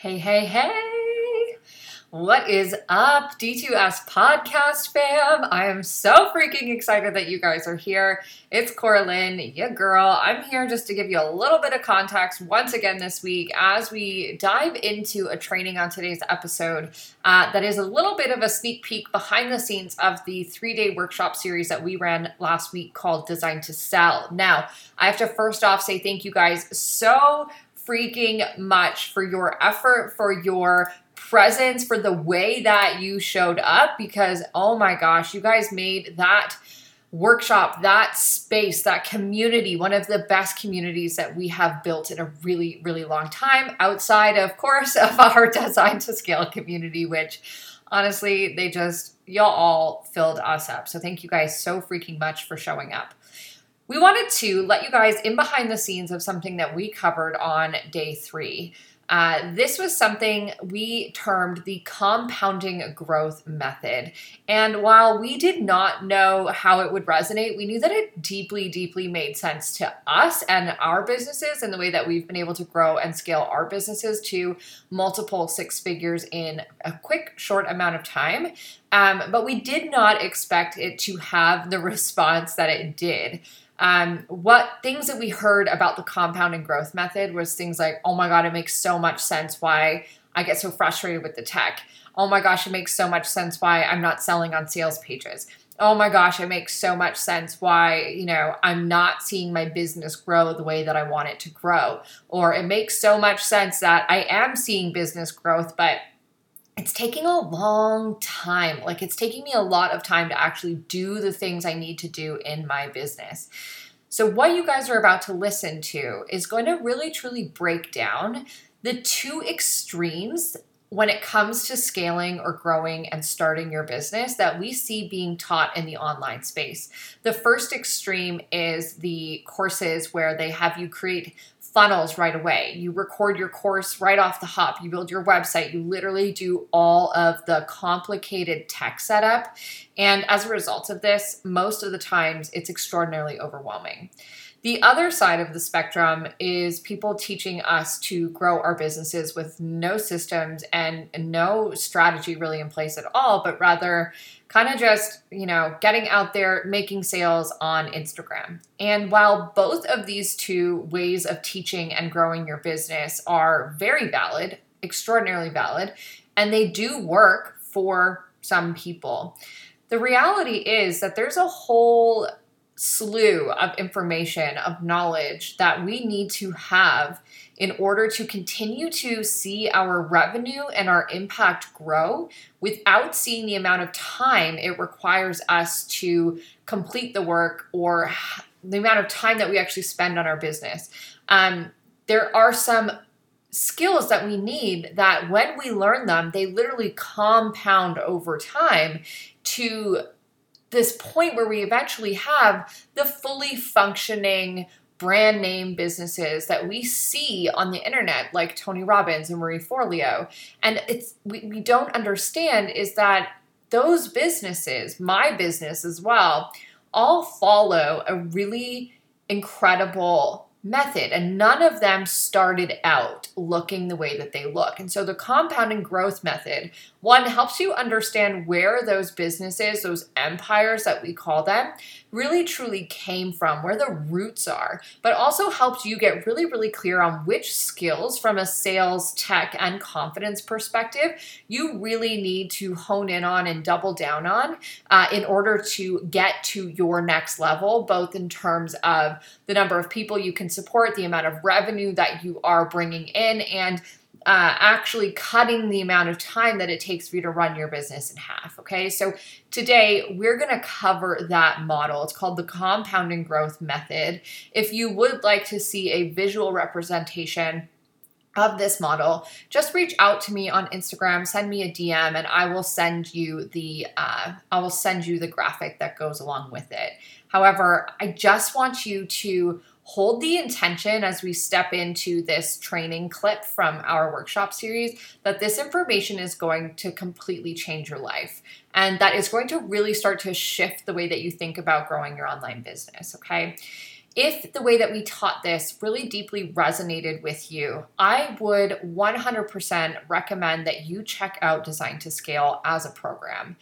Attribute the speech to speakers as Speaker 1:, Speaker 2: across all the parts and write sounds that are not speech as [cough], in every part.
Speaker 1: Hey, hey, hey! What is up, D2S podcast fam? I am so freaking excited that you guys are here. It's Coraline, your girl. I'm here just to give you a little bit of context once again this week as we dive into a training on today's episode uh, that is a little bit of a sneak peek behind the scenes of the three day workshop series that we ran last week called Design to Sell. Now, I have to first off say thank you guys so freaking much for your effort, for your presence, for the way that you showed up because oh my gosh, you guys made that workshop, that space, that community, one of the best communities that we have built in a really, really long time, outside, of course, [laughs] of our design to scale community, which honestly, they just, y'all all filled us up. So thank you guys so freaking much for showing up we wanted to let you guys in behind the scenes of something that we covered on day three. Uh, this was something we termed the compounding growth method. And while we did not know how it would resonate, we knew that it deeply, deeply made sense to us and our businesses and the way that we've been able to grow and scale our businesses to multiple six figures in a quick, short amount of time. Um, but we did not expect it to have the [laughs] response that it did. Um, what things that we heard about the compound and growth method was things like, oh my God, it makes so much sense why I get so frustrated with the tech. Oh my gosh, it makes so much sense why I'm not selling on sales pages. Oh my gosh, it makes so much sense why, you know, I'm not seeing my business grow the way that I want it to grow. Or it makes so much sense that I am seeing business growth, but it's taking a long time. Like it's taking me a lot of time to actually do the things I need to do in my business. So, what you guys are about to listen to is going to really truly break down the two extremes when it comes to scaling or growing and starting your business that we see being taught in the online space. The first extreme is the courses where they have you create funnels right away. You record your course right off the hop. You build your website. You literally do all of the complicated tech setup. And as a result of this, most of the times it's extraordinarily overwhelming. The other side of the spectrum is people teaching us to grow our businesses with no systems and no strategy really in place at all, but rather kind of just, you know, getting out there, making sales on Instagram. And while both of these two ways of teaching and growing your business are very valid, extraordinarily valid, and they do work for some people, the reality is that there's a whole slew of information, of knowledge that we need to have in order to continue to see our revenue and our impact grow without seeing the amount of time it requires us to complete the work or the amount of time that we actually spend on our business. Um, there are some skills that we need that when we learn them, they literally compound over time to this point where we eventually have the fully functioning brand name businesses that we see on the internet like Tony Robbins and Marie Forleo. And it's we, we don't understand is that those businesses my business as well all follow a really incredible method and none of them started out looking the way that they look. And so the compounding growth method one helps you understand where those businesses those empires that we call them really truly came from where the roots are but also helps you get really really clear on which skills from a sales tech and confidence perspective you really need to hone in on and double down on uh, in order to get to your next level both in terms of the number of people you can support, the amount of revenue that you are bringing in, and uh, actually cutting the amount of time that it takes for you to run your business in half. Okay, so today we're going to cover that model. It's called the compounding growth method. If you would like to see a visual representation, of this model, just reach out to me on Instagram, send me a DM, and I will send you the uh, I will send you the graphic that goes along with it. However, I just want you to hold the intention as we step into this training clip from our workshop series that this information is going to completely change your life and that is going to really start to shift the way that you think about growing your online business, okay? if the way that we taught this really deeply resonated with you, I would 100% recommend that you check out Design to Scale as a program.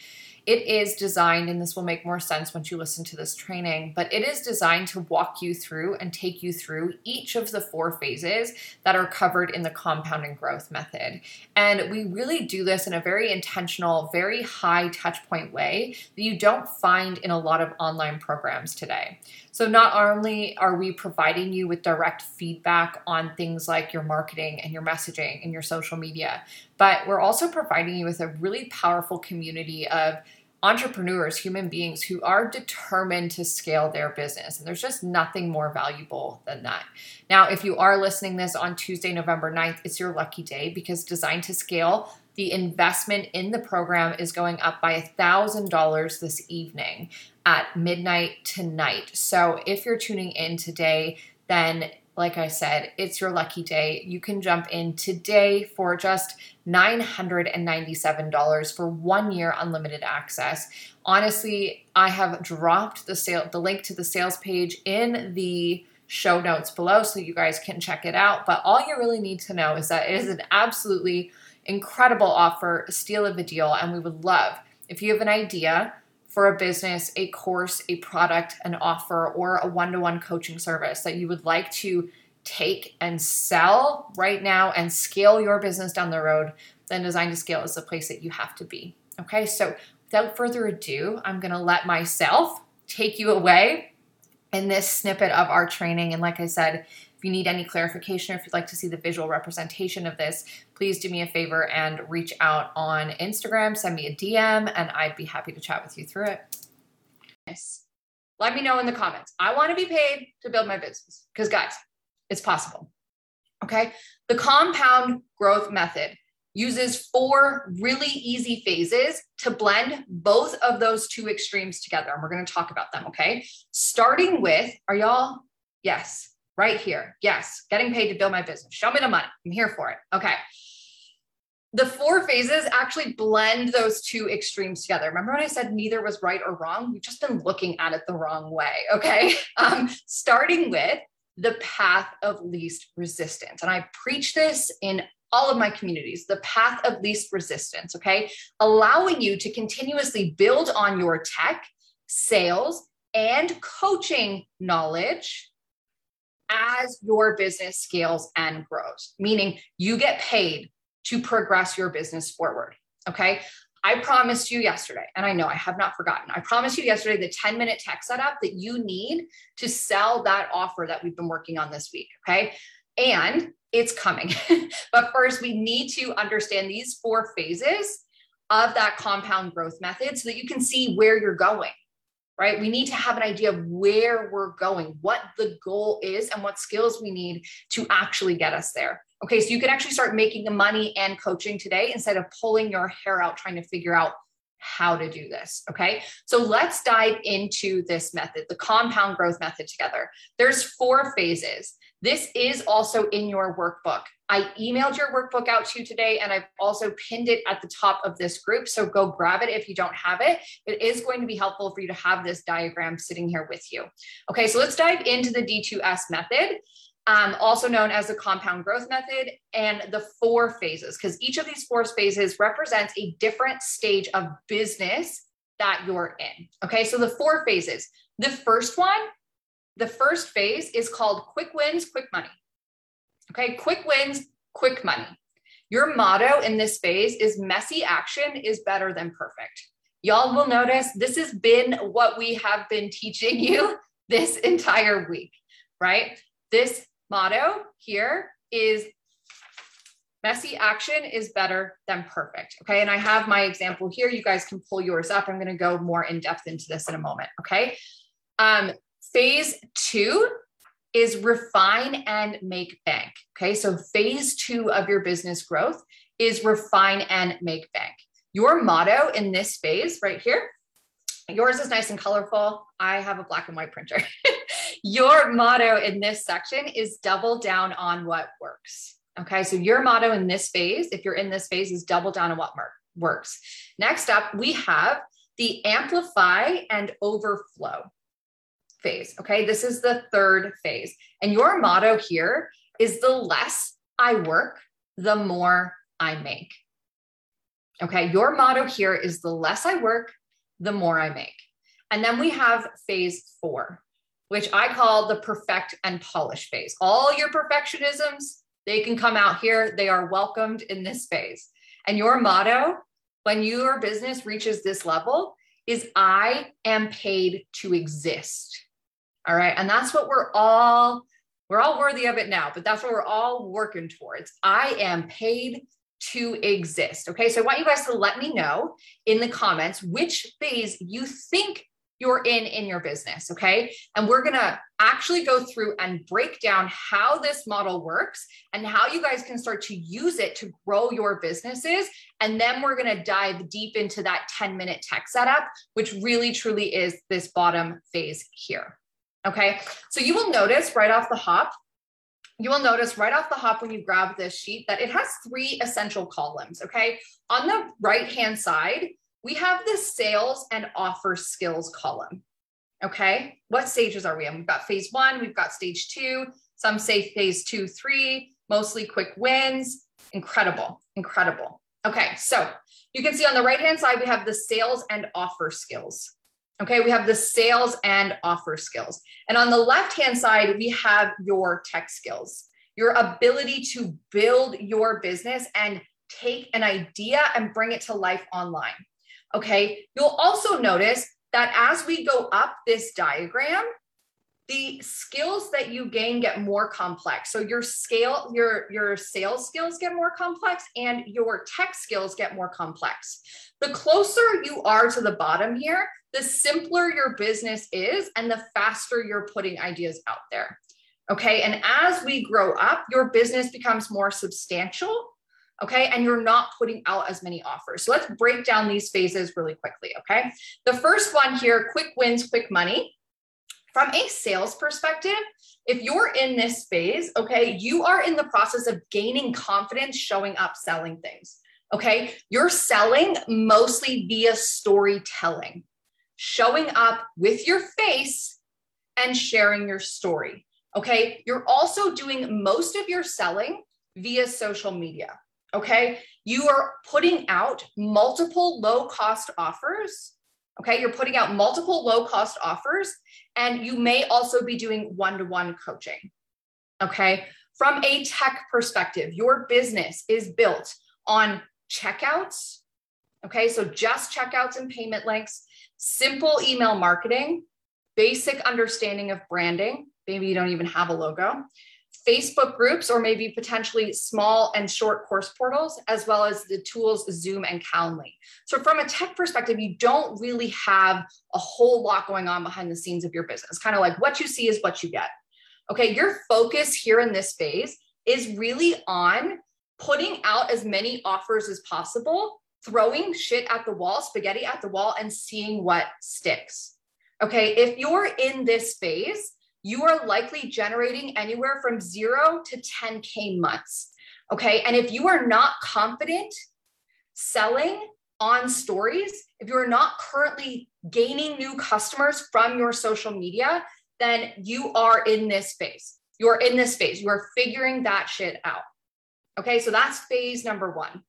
Speaker 1: It is designed, and this will make more sense once you listen to this training, but it is designed to walk you through and take you through each of the four phases that are covered in the compounding growth method. And we really do this in a very intentional, very high touch point way that you don't find in a lot of online programs today. So, not only are we providing you with direct feedback on things like your marketing and your messaging and your social media, but we're also providing you with a really powerful community of entrepreneurs, human beings who are determined to scale their business. And there's just nothing more valuable than that. Now, if you are listening this on Tuesday, November 9th, it's your lucky day because Design to Scale, the investment in the program is going up by $1,000 this evening at midnight tonight. So if you're tuning in today, then like I said, it's your lucky day. You can jump in today for just $997 for one year unlimited access. Honestly, I have dropped the sale the link to the sales page in the show notes below so you guys can check it out. But all you really need to know is that it is an absolutely incredible offer, steal of a deal, and we would love if you have an idea for a business, a course, a product, an offer, or a one to one coaching service that you would like to take and sell right now and scale your business down the road, then Design to Scale is the place that you have to be. Okay, so without further ado, I'm gonna let myself take you away in this snippet of our training. And like I said, if you need any clarification, or if you'd like to see the visual representation of this, please do me a favor and reach out on Instagram, send me a DM, and I'd be happy to chat with you through it. Yes. Let me know in the comments. I want to be paid to build my business because, guys, it's possible. Okay. The compound growth method uses four really easy phases to blend both of those two extremes together. And we're going to talk about them. Okay. Starting with, are y'all? Yes right here. Yes, getting paid to build my business. Show me the money. I'm here for it. Okay. The four phases actually blend those two extremes together. Remember when I said neither was right or wrong? We've just been looking at it the wrong way. Okay. [laughs] Um, starting with the path of least resistance. And I preach this in all of my communities the path of least resistance, okay? Allowing you to continuously build on your tech, sales, and coaching knowledge as your business scales and grows, meaning you get paid to progress your business forward. Okay. I promised you yesterday, and I know I have not forgotten. I promised you yesterday the 10 minute tech setup that you need to sell that offer that we've been working on this week. Okay. And it's coming. [laughs] but first, we need to understand these four phases of that compound growth method so that you can see where you're going right? We need to have an idea of where we're going, what the goal is, and what skills we need to actually get us there. Okay, so you can actually start making the money and coaching today instead of pulling your hair out trying to figure out how to do this. Okay, so let's dive into this method, the compound growth method together. There's four phases. This is also in your workbook. I emailed your workbook out to you today and I've also pinned it at the top of this group. So go grab it if you don't have it. It is going to be helpful for you to have this diagram sitting here with you. Okay, so let's dive into the D2S method. Um, also known as the compound growth method, and the four phases, because each of these four phases represents a different stage of business that you're in. Okay, so the four phases. The first one, the first phase is called quick wins, quick money. Okay, quick wins, quick money. Your motto in this phase is messy action is better than perfect. Y'all will notice this has been what we have been teaching you [laughs] this entire week, right? This motto here is messy action is better than perfect. Okay. And I have my example here. You guys can pull yours up. I'm going to go more in depth into this in a moment. Okay. Um, phase two is refine and make bank. Okay. So phase two of your business growth is refine and make bank. Your motto in this phase right here, yours is nice and colorful. I have a black and white printer. [laughs] your motto in this section is double down on what works. Okay. So your motto in this phase, if you're in this phase, is double down on what works. Next up, we have the amplify and overflow phase. Okay. This is the third phase. And your motto here is the less I work, the more I make. Okay. Your motto here is the less I work, the more I make. And then we have phase four, which I call the perfect and polish phase. All your perfectionisms, they can come out here. They are welcomed in this phase. And your motto when your business reaches this level is I am paid to exist. All right. And that's what we're all, we're all worthy of it now, but that's what we're all working towards. I am paid to exist. Okay. So I want you guys to let me know in the comments which phase you think you're in in your business. Okay. And we're going to actually go through and break down how this model works and how you guys can start to use it to grow your businesses. And then we're going to dive deep into that 10 minute tech setup, which really truly is this bottom phase here. Okay. So you will notice right off the hop, you will notice right off the hop when you grab this sheet that it has three essential columns. Okay. On the right hand side, we have the sales and offer skills column. Okay, what stages are we in? We've got phase one, we've got stage two, some say phase two, three, mostly quick wins. Incredible, incredible. Okay, so you can see on the right hand side, we have the sales and offer skills. Okay, we have the sales and offer skills. And on the left hand side, we have your tech skills, your ability to build your business and take an idea and bring it to life online. Okay. You'll also notice that as we go up this diagram, the skills that you gain get more complex. So your scale, your, your sales skills get more complex and your tech skills get more complex. The closer you are to the bottom here, the simpler your business is and the faster you're putting ideas out there. Okay. And as we grow up, your business becomes more substantial okay? And you're not putting out as many offers. So let's break down these phases really quickly, okay? The first one here quick wins, quick money. From a sales perspective, if you're in this phase, okay, you are in the process of gaining confidence, showing up, selling things. Okay, you're selling mostly via storytelling, showing up with your face and sharing your story. Okay, you're also doing most of your selling via social media. Okay. You are putting out multiple low cost offers. Okay. You're putting out multiple low cost offers, and you may also be doing one to one coaching. Okay. From a tech perspective, your business is built on checkouts. Okay. So just checkouts and payment links, simple email marketing, basic understanding of branding. Maybe you don't even have a logo Facebook groups or maybe potentially small and short course portals, as well as the tools Zoom and Calendly. So, from a tech perspective, you don't really have a whole lot going on behind the scenes of your business. Kind of like what you see is what you get. Okay, your focus here in this phase is really on putting out as many offers as possible, throwing shit at the wall, spaghetti at the wall, and seeing what sticks. Okay, if you're in this phase, you are likely generating anywhere from zero to 10K months. Okay. And if you are not confident selling on stories, if you are not currently gaining new customers from your social media, then you are in this phase. You're in this phase. You are figuring that shit out. Okay. So that's phase number one.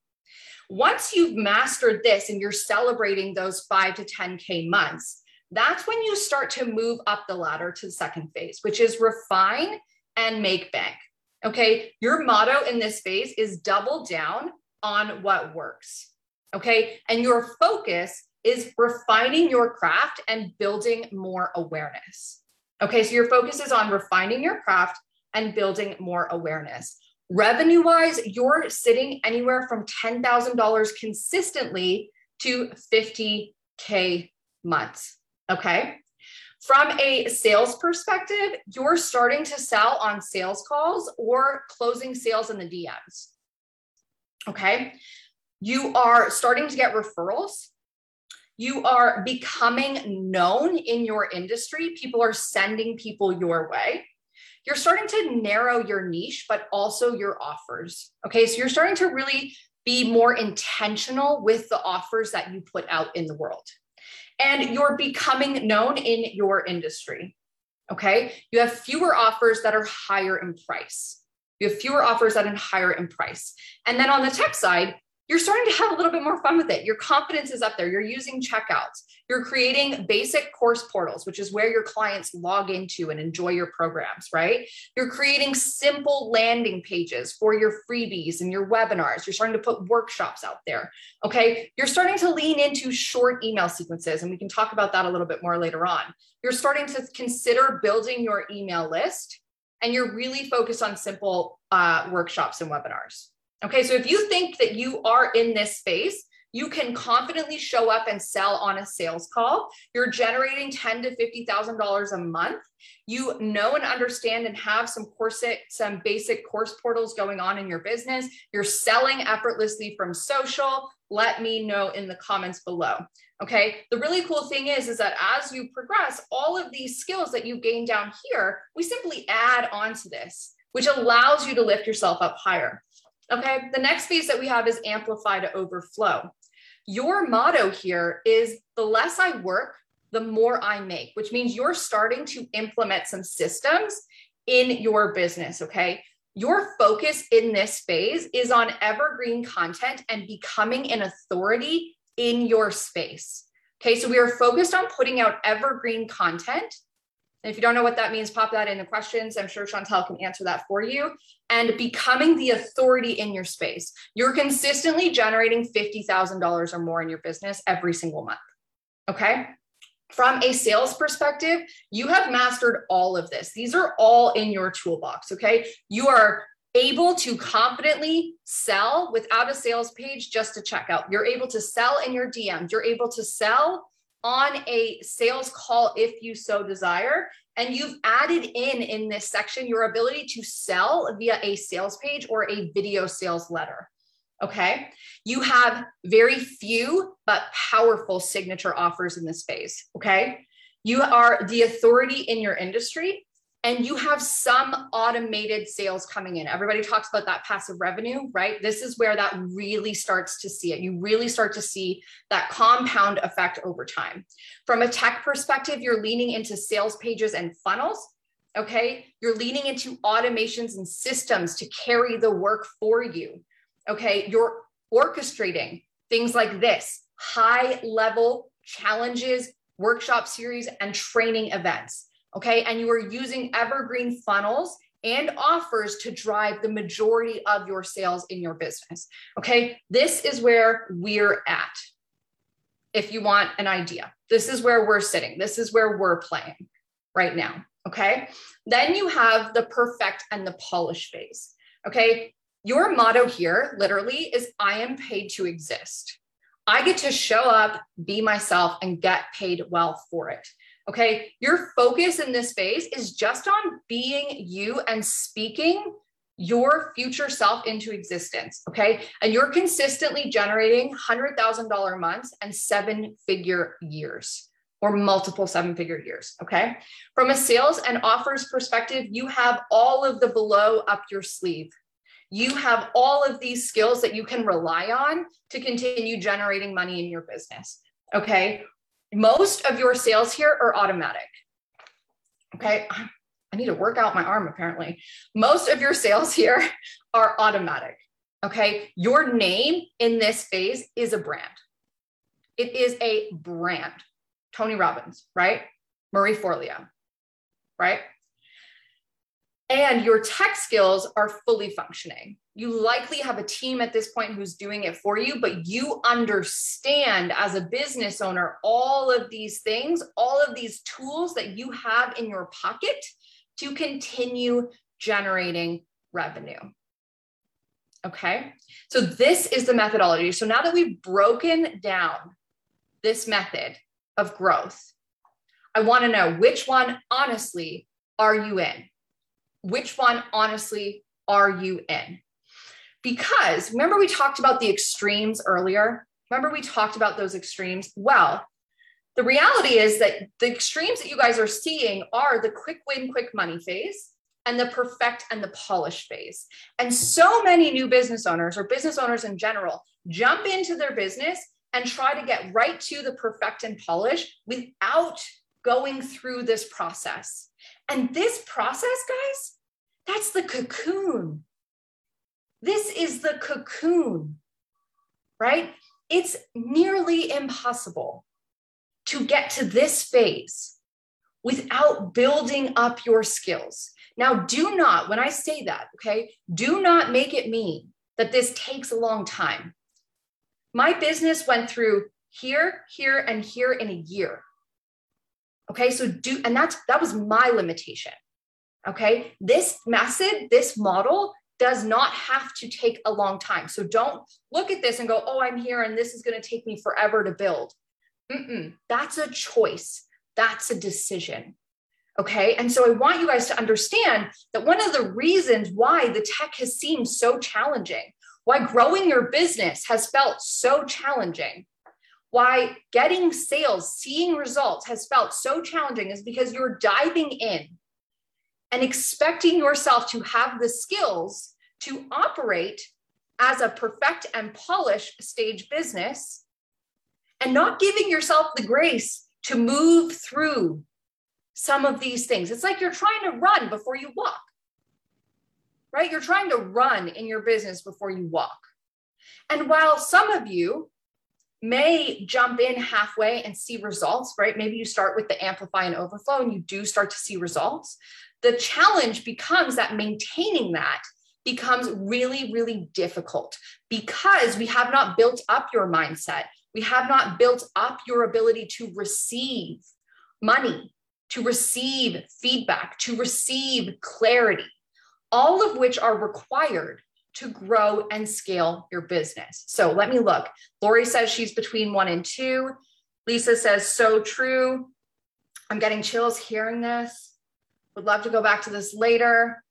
Speaker 1: Once you've mastered this and you're celebrating those five to 10K months, that's when you start to move up the ladder to the second phase, which is refine and make bank. Okay. Your motto in this phase is double down on what works. Okay. And your focus is refining your craft and building more awareness. Okay. So your focus is on refining your craft and building more awareness. Revenue wise, you're sitting anywhere from $10,000 consistently to 50K months. Okay. From a sales perspective, you're starting to sell on sales calls or closing sales in the DMs. Okay. You are starting to get referrals. You are becoming known in your industry. People are sending people your way. You're starting to narrow your niche, but also your offers. Okay. So you're starting to really be more intentional with the offers that you put out in the world and you're becoming known in your industry.
Speaker 2: Okay. You have fewer offers that are higher in price. You have fewer offers that are higher in price. And then on the tech side, you're starting to have a little bit more fun with it. Your confidence is up there. You're using checkouts. You're creating basic course portals, which is where your clients log into and enjoy your programs, right? You're creating simple landing pages for your freebies and your webinars. You're starting to put workshops out there. Okay. You're starting to lean into short email sequences, and we can talk about that a little bit more later on. You're starting to consider building your email list, and you're really focused on simple uh, workshops and webinars. Okay, so if you think that you are in this space, you can confidently show up and sell on a sales call. You're generating ten to fifty thousand dollars a month. You know and understand and have some corset, some basic course portals going on in your business. You're selling effortlessly from social. Let me know in the comments below. Okay. The really cool thing is, is that as you progress, all of these skills that you gain down here, we simply add on to this, which allows you to lift yourself up higher. Okay, the next piece that we have is amplify to overflow. Your motto here is the less I work, the more I make, which means you're starting to implement some systems in your business. Okay, your focus in this phase is on evergreen content and becoming an authority in your space. Okay, so we are focused on putting out evergreen content and if you don't know what that means, pop that in the questions. I'm sure Chantel can answer that for you. And becoming the authority in your space. You're consistently generating $50,000 or more in your business every single month. Okay. From a sales perspective, you have mastered all of this. These are all in your toolbox. Okay. You are able to confidently sell without a sales page just to check out. You're able to sell in your DMs. You're able to sell on a sales call if you so desire. And you've added in in this section your ability to sell via a sales page or a video sales letter. Okay. You have very few but powerful signature offers in this phase. Okay. You are the authority in your industry and you have some automated sales coming in. Everybody talks about that passive revenue, right? This is where that really starts to see it. You really start to see that compound effect over time. From a tech perspective, you're leaning into sales pages and funnels. Okay. You're leaning into automations and systems to carry the work for you. Okay. You're orchestrating things like this high level challenges, workshop series, and training events okay? And you are using evergreen funnels and offers to drive the majority of your sales in your business, okay? This is where we're at. If you want an idea, this is where we're sitting. This is where we're playing right now, okay? Then you have the perfect and the polish phase, okay? Your motto here literally is I am paid to exist. I get to show up, be myself, and get paid well for it. Okay. Your focus in this phase is just on being you and speaking your future self into existence. Okay. And you're consistently generating $100,000 months and seven figure years or multiple seven figure years. Okay. From a sales and offers perspective, you have all of the below up your sleeve. You have all of these skills that you can rely on to continue generating money in your business. Okay most of your sales here are automatic. Okay. I need to work out my arm apparently. Most of your sales here [laughs] are automatic. Okay. Your name in this phase is a brand. It is a brand. Tony Robbins, right? Marie Forleo, right? And your tech skills are fully functioning you likely have a team at this point who's doing it for you, but you understand as a business owner all of these things, all of these tools that you have in your pocket to continue generating revenue. Okay, so this is the methodology. So now that we've broken down this method of growth, I want to know which one, honestly, are you in? Which one, honestly, are you in? Because remember, we talked about the extremes earlier? Remember, we talked about those extremes? Well, the reality is that the extremes that you guys are seeing are the quick win, quick money phase and the perfect and the polish phase. And so many new business owners or business owners in general jump into their business and try to get right to the perfect and polish without going through this process. And this process, guys, that's the cocoon. This is the cocoon, right? It's nearly impossible to get to this phase without building up your skills. Now, do not, when I say that, okay, do not make it mean that this takes a long time. My business went through here, here, and here in a year. Okay, so do, and that's that was my limitation. Okay, this method, this model does not have to take a long time. So don't look at this and go, oh, I'm here and this is going to take me forever to build. Mm-mm. That's a choice, that's a decision. Okay. And so I want you guys to understand that one of the reasons why the tech has seemed so challenging, why growing your business has felt so challenging, why getting sales, seeing results has felt so challenging is because you're diving in and expecting yourself to have the skills to operate as a perfect and polished stage business and not giving yourself the grace to move through some of these things. It's like you're trying to run before you walk, right? You're trying to run in your business before you walk. And while some of you may jump in halfway and see results, right? Maybe you start with the amplify and overflow and you do start to see results. The challenge becomes that maintaining that becomes really, really difficult because we have not built up your mindset. We have not built up your ability to receive money, to receive feedback, to receive clarity, all of which are required to grow and scale your business. So let me look. Lori says she's between one and two. Lisa says, so true. I'm getting chills hearing this. Would love to go back to this later.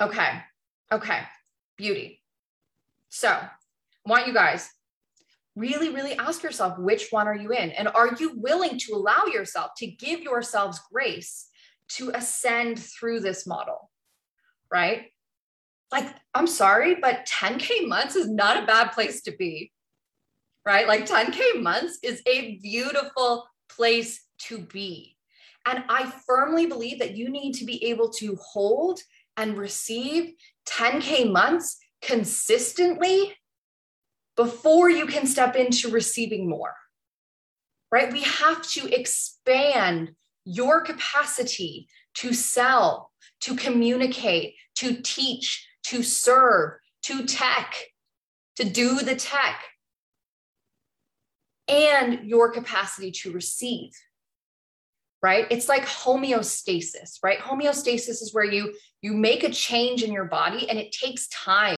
Speaker 2: Okay. Okay. Beauty. So want you guys really, really ask yourself which one are you in? And are you willing to allow yourself to give yourselves grace to ascend through this model? Right? like i'm sorry but 10k months is not a bad place to be right like 10k months is a beautiful place to be and i firmly believe that you need to be able to hold and receive 10k months consistently before you can step into receiving more right we have to expand your capacity to sell to communicate to teach to serve, to tech, to do the tech, and your capacity to receive. Right? It's like homeostasis, right? Homeostasis is where you you make a change in your body and it takes time